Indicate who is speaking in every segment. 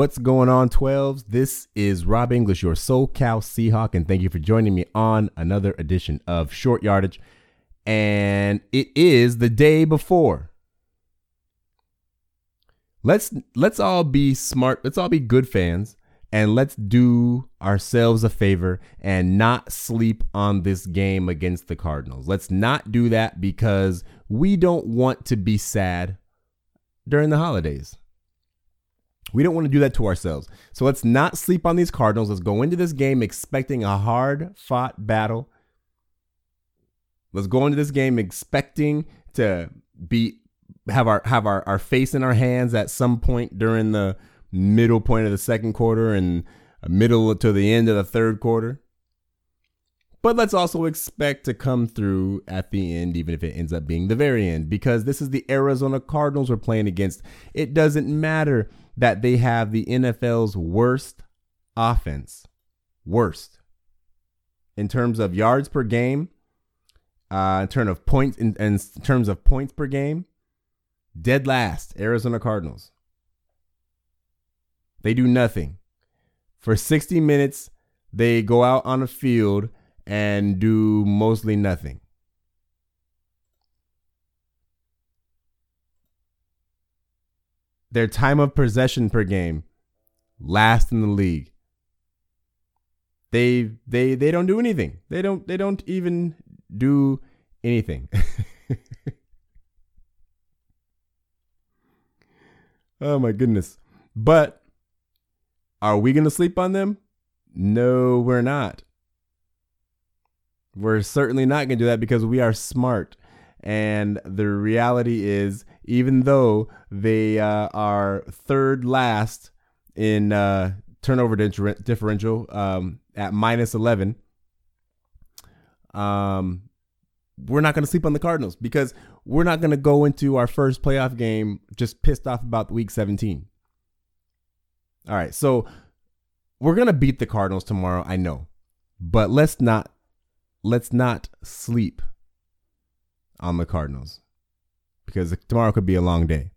Speaker 1: What's going on, 12s? This is Rob English, your SoCal Seahawk, and thank you for joining me on another edition of Short Yardage. And it is the day before. Let's let's all be smart. Let's all be good fans, and let's do ourselves a favor and not sleep on this game against the Cardinals. Let's not do that because we don't want to be sad during the holidays. We don't want to do that to ourselves. So let's not sleep on these Cardinals. Let's go into this game expecting a hard fought battle. Let's go into this game expecting to be have our have our, our face in our hands at some point during the middle point of the second quarter and middle to the end of the third quarter. But let's also expect to come through at the end, even if it ends up being the very end, because this is the Arizona Cardinals we're playing against. It doesn't matter that they have the NFL's worst offense. Worst. In terms of yards per game, uh, in terms of points in, in terms of points per game, dead last, Arizona Cardinals. They do nothing. For 60 minutes, they go out on the field and do mostly nothing. Their time of possession per game, last in the league. They they they don't do anything. They don't they don't even do anything. oh my goodness. But are we going to sleep on them? No, we're not. We're certainly not going to do that because we are smart. And the reality is, even though they uh, are third last in uh, turnover differential um, at minus 11, um, we're not going to sleep on the Cardinals because we're not going to go into our first playoff game just pissed off about week 17. All right, so we're going to beat the Cardinals tomorrow, I know. But let's not let's not sleep on the Cardinals because tomorrow could be a long day.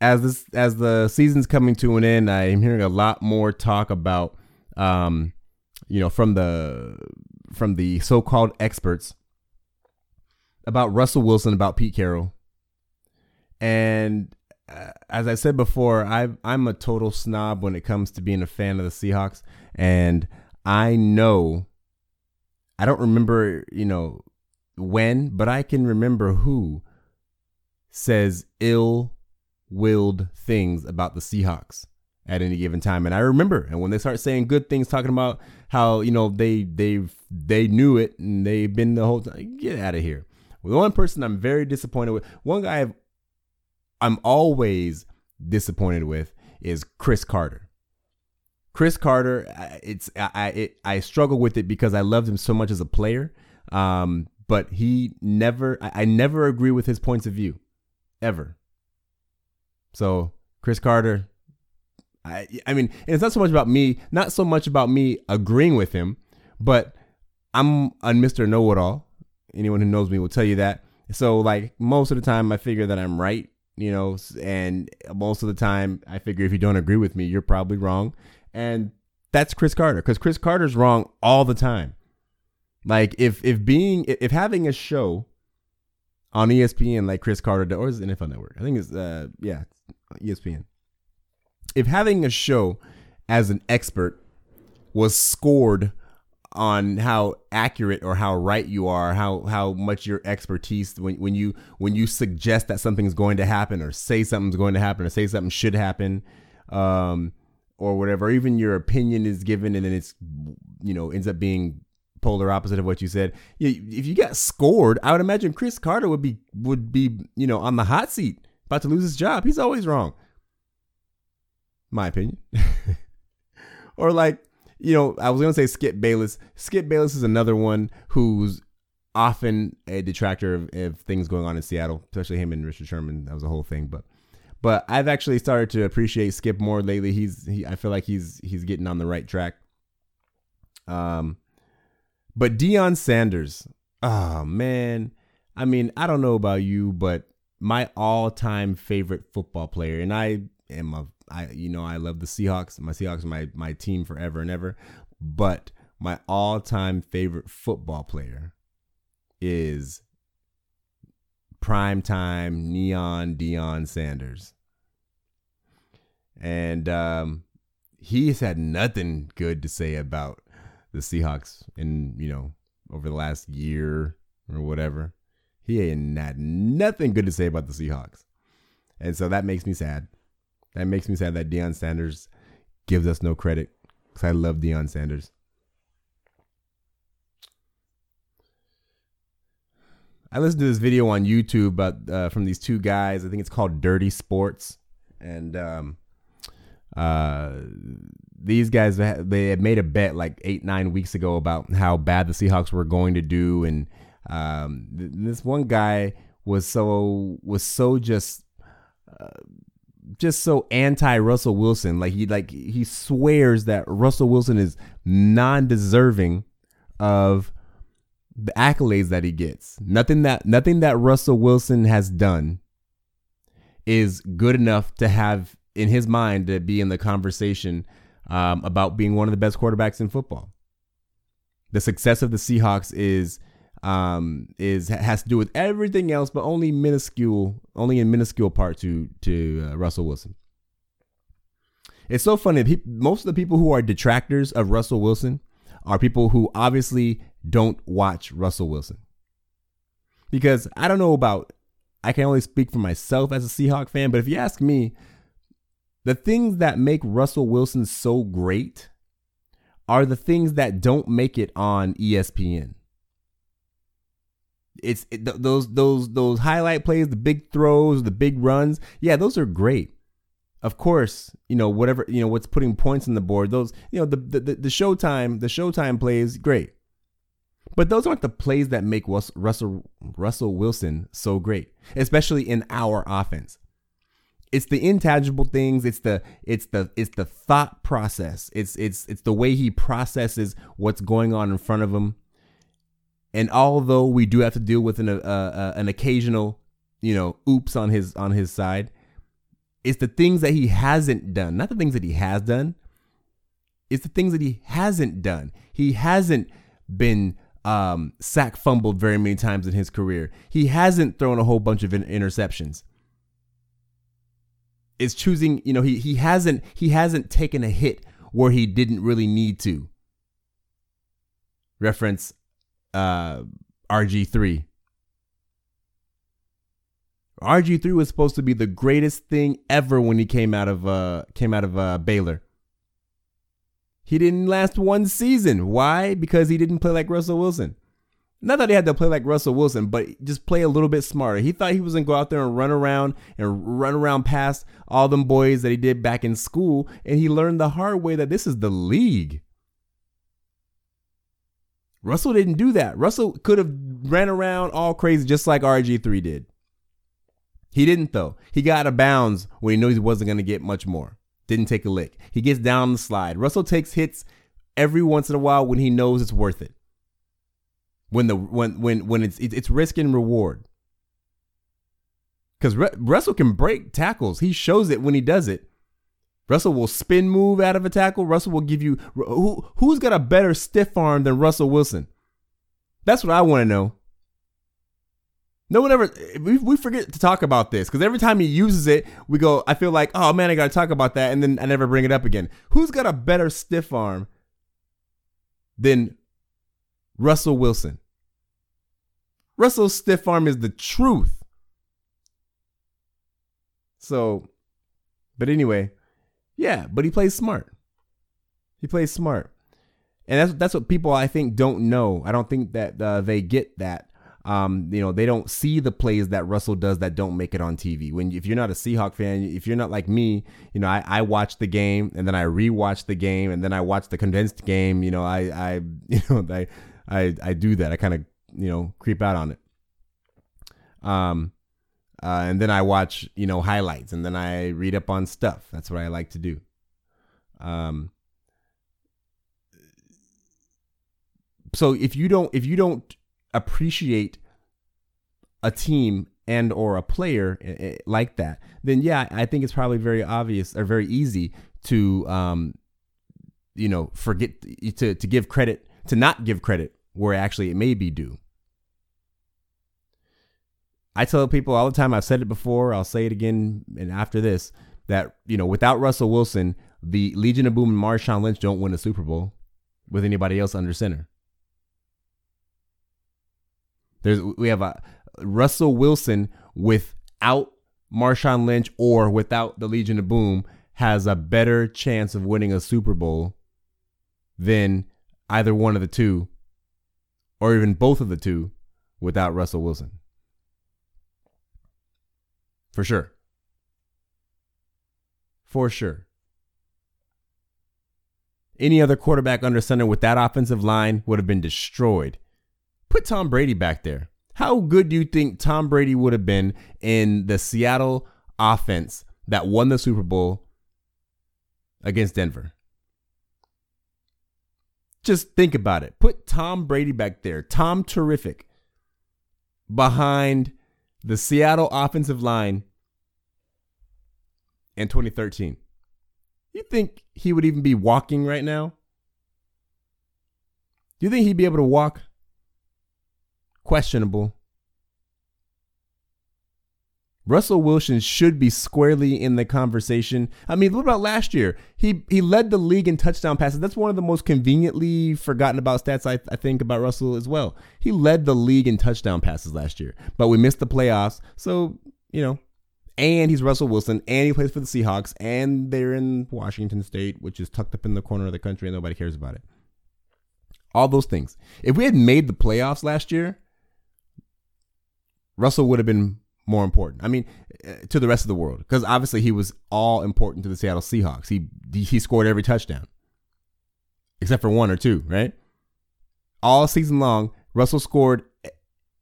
Speaker 1: As this as the season's coming to an end, I am hearing a lot more talk about um, you know, from the from the so-called experts about Russell Wilson, about Pete Carroll. And uh, as I said before, I I'm a total snob when it comes to being a fan of the Seahawks, and I know I don't remember, you know, when, but I can remember who says ill-willed things about the Seahawks at any given time. And I remember, and when they start saying good things, talking about how you know they they they knew it and they've been the whole time. Get out of here. Well, the one person I'm very disappointed with, one guy I've, I'm always disappointed with is Cris Carter. Cris Carter, it's I it, I struggle with it because I loved him so much as a player, um, but he never I, I never agree with his points of view, ever. So Cris Carter, I, I mean, it's not so much about me, not so much about me agreeing with him, but I'm a Mr. Know It All. Anyone who knows me will tell you that. So, like, most of the time, I figure that I'm right, you know, and most of the time, I figure if you don't agree with me, you're probably wrong. And that's Cris Carter, because Cris Carter's wrong all the time. Like, if if being if having a show on ESPN like Cris Carter or is it NFL Network? I think it's uh yeah, ESPN if having a show as an expert was scored on how accurate or how right you are, how how much your expertise when when you when you suggest that something's going to happen or say something's going to happen or say something should happen, um, or whatever, even your opinion is given and then it's you know ends up being polar opposite of what you said. If you got scored, I would imagine Cris Carter would be would be you know on the hot seat, about to lose his job. He's always wrong my opinion. or like, you know, I was gonna say Skip Bayless. Skip Bayless is another one who's often a detractor of, of, things going on in Seattle, especially him and Richard Sherman. That was a whole thing, but but I've actually started to appreciate Skip more lately. He's he, I feel like he's he's getting on the right track. Um, but Deion Sanders, oh man, I mean, I don't know about you, but my all-time favorite football player, and I am a I you know I love the Seahawks. My Seahawks my my team forever and ever. But my all-time favorite football player is prime time neon Deion Sanders. And um, he's had nothing good to say about the Seahawks in, you know, over the last year or whatever. He ain't had nothing good to say about the Seahawks. And so that makes me sad. That makes me sad that Deion Sanders gives us no credit because I love Deion Sanders. I listened to this video on YouTube about uh, from these two guys. I think it's called Dirty Sports, and um, uh, these guys they had made a bet like eight nine weeks ago about how bad the Seahawks were going to do, and um, this one guy was so was so just. Uh, just so anti Russell Wilson. Like he like he swears that Russell Wilson is non-deserving of the accolades that he gets. Nothing that nothing that Russell Wilson has done is good enough to have in his mind to be in the conversation um, about being one of the best quarterbacks in football. The success of the Seahawks is um, is has to do with everything else, but only minuscule, only in minuscule part to to uh, Russell Wilson. It's so funny. Most of the people who are detractors of Russell Wilson are people who obviously don't watch Russell Wilson. Because I don't know about, I can only speak for myself as a Seahawk fan, but if you ask me, the things that make Russell Wilson so great are the things that don't make it on ESPN. It's it, those those those highlight plays, the big throws, the big runs. Yeah, those are great. Of course, you know whatever you know what's putting points on the board. Those you know the the the Showtime the Showtime plays great. But those aren't the plays that make Russell Russell Wilson so great, especially in our offense. It's the intangible things. It's the it's the it's the thought process. It's it's it's the way he processes what's going on in front of him. And although we do have to deal with an uh, uh, an occasional, you know, oops on his on his side, it's the things that he hasn't done, not the things that he has done. It's the things that he hasn't done. He hasn't been um, sack fumbled very many times in his career. He hasn't thrown a whole bunch of interceptions. It's choosing, you know, he he hasn't he hasn't taken a hit where he didn't really need to. Reference uh, RG3. RG3 was supposed to be the greatest thing ever when he came out of uh came out of uh Baylor. He didn't last one season. Why? Because he didn't play like Russell Wilson. Not that he had to play like Russell Wilson, but just play a little bit smarter. He thought he was gonna go out there and run around and run around past all them boys that he did back in school, and he learned the hard way that this is the league. Russell didn't do that. Russell could have ran around all crazy just like RG3 did. He didn't though. He got out of bounds when he knew he wasn't gonna get much more. Didn't take a lick. He gets down the slide. Russell takes hits every once in a while when he knows it's worth it. When the when when when it's it's risk and reward. Because Russell can break tackles. He shows it when he does it. Russell will spin move out of a tackle. Russell will give you who who's got a better stiff arm than Russell Wilson? That's what I want to know. No one ever we, we forget to talk about this because every time he uses it, we go. I feel like, oh man, I got to talk about that, and then I never bring it up again. Who's got a better stiff arm than Russell Wilson? Russell's stiff arm is the truth. So, but anyway, yeah, but he plays smart. He plays smart, and that's that's what people I think don't know. I don't think that uh, they get that um, you know, they don't see the plays that Russell does that don't make it on TV. When if you're not a Seahawk fan, if you're not like me, you know, I, I watch the game and then I rewatch the game and then I watch the condensed game. You know, I I you know I I I do that. I kind of you know creep out on it. Um, uh, and then I watch you know highlights and then I read up on stuff. That's what I like to do. Um. So if you don't if you don't appreciate a team and or a player eh, eh, like that, then yeah, I think it's probably very obvious or very easy to um, you know, forget to to give credit to not give credit where actually it may be due. I tell people all the time, I've said it before, I'll say it again and after this, that, you know, without Russell Wilson, the Legion of Boom and Marshawn Lynch don't win a Super Bowl with anybody else under center. There's we have a Russell Wilson without Marshawn Lynch or without the Legion of Boom has a better chance of winning a Super Bowl than either one of the two or even both of the two without Russell Wilson. For sure. For sure. Any other quarterback under center with that offensive line would have been destroyed. Put Tom Brady back there. How good do you think Tom Brady would have been in the Seattle offense that won the Super Bowl against Denver? Just think about it. Put Tom Brady back there. Tom Terrific behind the Seattle offensive line in 2013. You think he would even be walking right now? Do you think he'd be able to walk? Questionable. Russell Wilson should be squarely in the conversation. I mean, what about last year? He he led the league in touchdown passes. That's one of the most conveniently forgotten about stats I, I think about Russell as well. He led the league in touchdown passes last year, but we missed the playoffs. So, you know, and he's Russell Wilson, and he plays for the Seahawks, and they're in Washington State, which is tucked up in the corner of the country, and nobody cares about it. All those things. If we had made the playoffs last year, Russell would have been more important. I mean, uh, to the rest of the world, because obviously he was all important to the Seattle Seahawks. He he scored every touchdown, except for one or two, right? All season long, Russell scored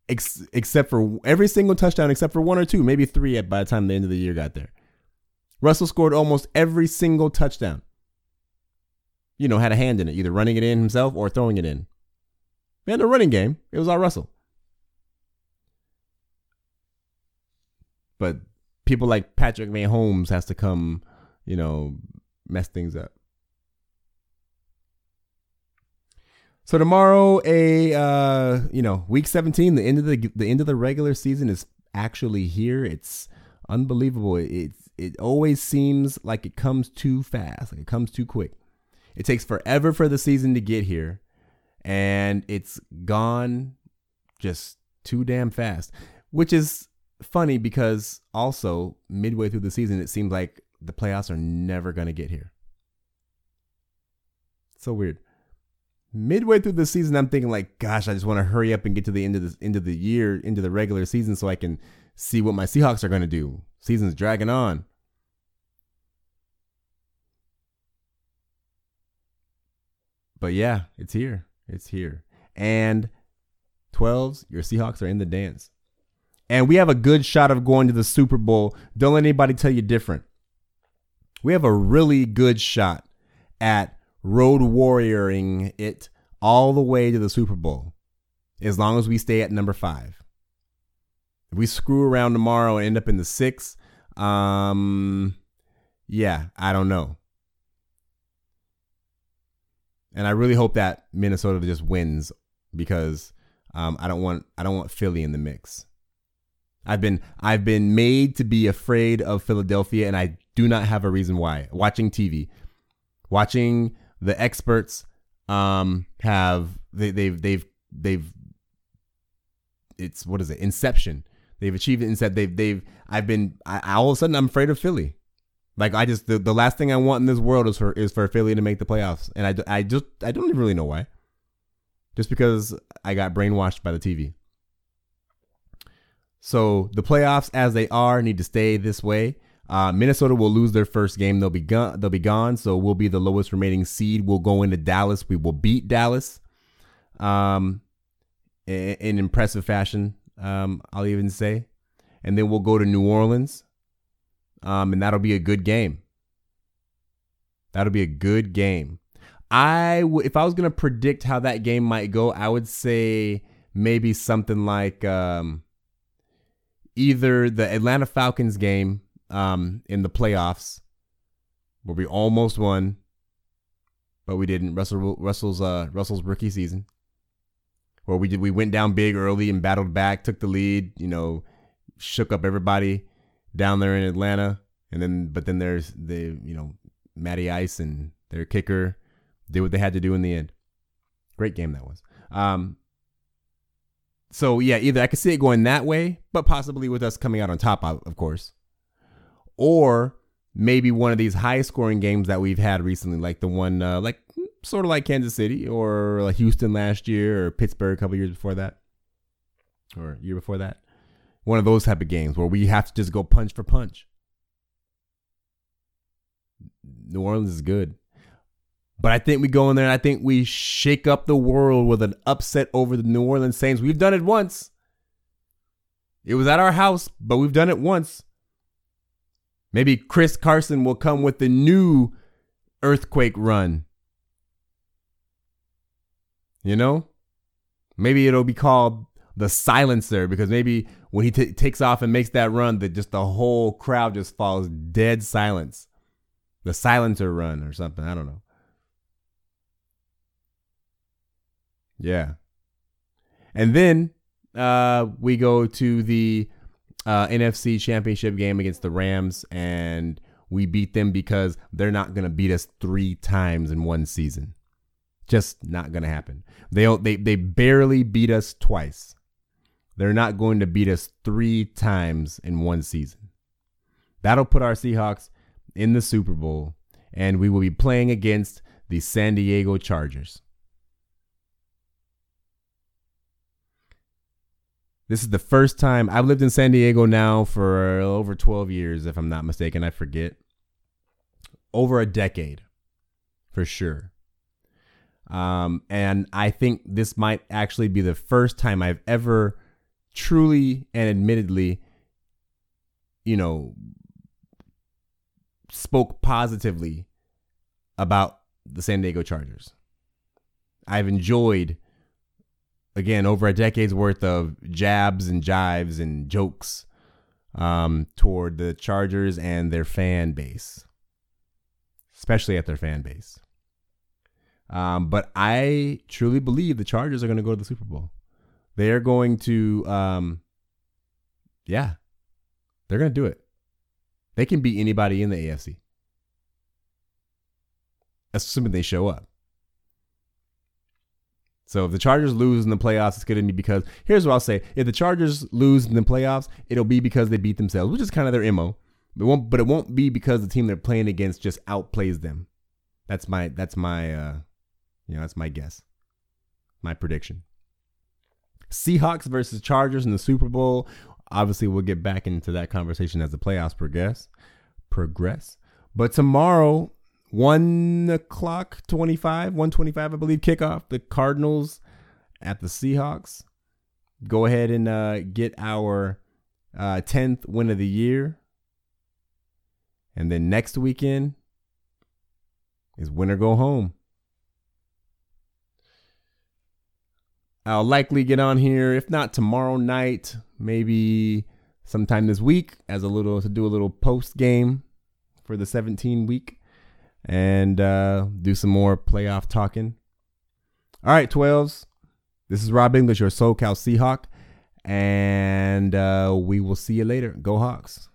Speaker 1: ex- except for every single touchdown except for one or two, maybe three by the time the end of the year got there. Russell scored almost every single touchdown. You know, had a hand in it, either running it in himself or throwing it in. We had a running game. It was all Russell. But people like Patrick Mahomes has to come, you know, mess things up. So tomorrow, a uh, you know, week 17, the end of the the end of the regular season is actually here. It's unbelievable. It it always seems like it comes too fast, like it comes too quick. It takes forever for the season to get here, and it's gone just too damn fast. Which is funny because also midway through the season, it seems like the playoffs are never gonna get here. So weird midway through the season, I'm thinking like, gosh, I just want to hurry up and get to the end of the end of the year, into the regular season, so I can see what my Seahawks are going to do. Season's dragging on. But yeah, it's here. It's here. And 12s, your Seahawks are in the dance. And we have a good shot of going to the Super Bowl. Don't let anybody tell you different. We have a really good shot at road warrioring it all the way to the Super Bowl as long as we stay at number five. If we screw around tomorrow and end up in the six, um, yeah, I don't know. And I really hope that Minnesota just wins because um, I don't want I don't want Philly in the mix. I've been I've been made to be afraid of Philadelphia, and I do not have a reason why. Watching TV, watching the experts um, have they, they've they've they've it's what is it? Inception. They've achieved it. Instead they've they've i've been I, all of a sudden i'm afraid of philly. Like i just the, the last thing i want in this world is for is for philly to make the playoffs. And i, I just i don't even really know why. Just because i got brainwashed by the tv so the playoffs as they are need to stay this way uh, Minnesota will lose their first game. They'll be gone. They'll be gone. So we'll be the lowest remaining seed. We'll go into Dallas. We will beat Dallas, um, in, impressive fashion. Um, I'll even say, and then we'll go to New Orleans, um, and that'll be a good game. That'll be a good game. I w- if I was gonna predict how that game might go, I would say maybe something like um, either the Atlanta Falcons game um, in the playoffs where we almost won, but we didn't. Russell Russell's uh, Russell's rookie season, where we did we went down big early and battled back, took the lead, you know, shook up everybody down there in Atlanta, and then but then there's the you know Matty Ice and their kicker did what they had to do in the end. Great game that was. Um, so yeah, either I could see it going that way, but possibly with us coming out on top, of course, or maybe one of these high scoring games that we've had recently, like the one, uh, like sort of like Kansas City or like Houston last year or Pittsburgh a couple years before that, or year before that. One of those type of games where we have to just go punch for punch. New Orleans is good. But I think we go in there and I think we shake up the world with an upset over the New Orleans Saints. We've done it once. It was at our house, but we've done it once. Maybe Chris Carson will come with the new earthquake run. You know? Maybe it'll be called the silencer because maybe when he t- takes off and makes that run, that just the whole crowd just falls dead silence. The silencer run or something. I don't know. Yeah. And then uh, we go to the uh, NFC Championship game against the Rams, and we beat them because they're not going to beat us three times in one season. Just not going to happen. They they they barely beat us twice. They're not going to beat us three times in one season. That'll put our Seahawks in the Super Bowl, and we will be playing against the San Diego Chargers. This is the first time I've lived in San Diego now for over 12 years, if I'm not mistaken. I forget. Over a decade, for sure. Um, and I think this might actually be the first time I've ever truly and admittedly, you know, spoke positively about the San Diego Chargers. I've enjoyed again over a decade's worth of jabs and jives and jokes um, toward the Chargers and their fan base, especially at their fan base. Um, but I truly believe the Chargers are going to go to the Super Bowl. They're going to, um, yeah, they're going to do it. They can beat anybody in the AFC, assuming they show up. So if the Chargers lose in the playoffs, it's going to be because here's what I'll say: if the Chargers lose in the playoffs, it'll be because they beat themselves, which is kind of their mo. It won't, but it won't be because the team they're playing against just outplays them. That's my that's my uh, you know that's my guess, my prediction. Seahawks versus Chargers in the Super Bowl. Obviously, we'll get back into that conversation as the playoffs progress. Progress. But tomorrow, one o'clock twenty five, one twenty five, I believe, kickoff. The Cardinals at the Seahawks. Go ahead and uh, get our uh, tenth win of the year, and then next weekend is win or go home. I'll likely get on here, if not tomorrow night, maybe sometime this week, as a little to do a little post game for the 17 week and uh, do some more playoff talking. All right, 12s. This is Rob English, your SoCal Seahawk, and uh, we will see you later. Go Hawks.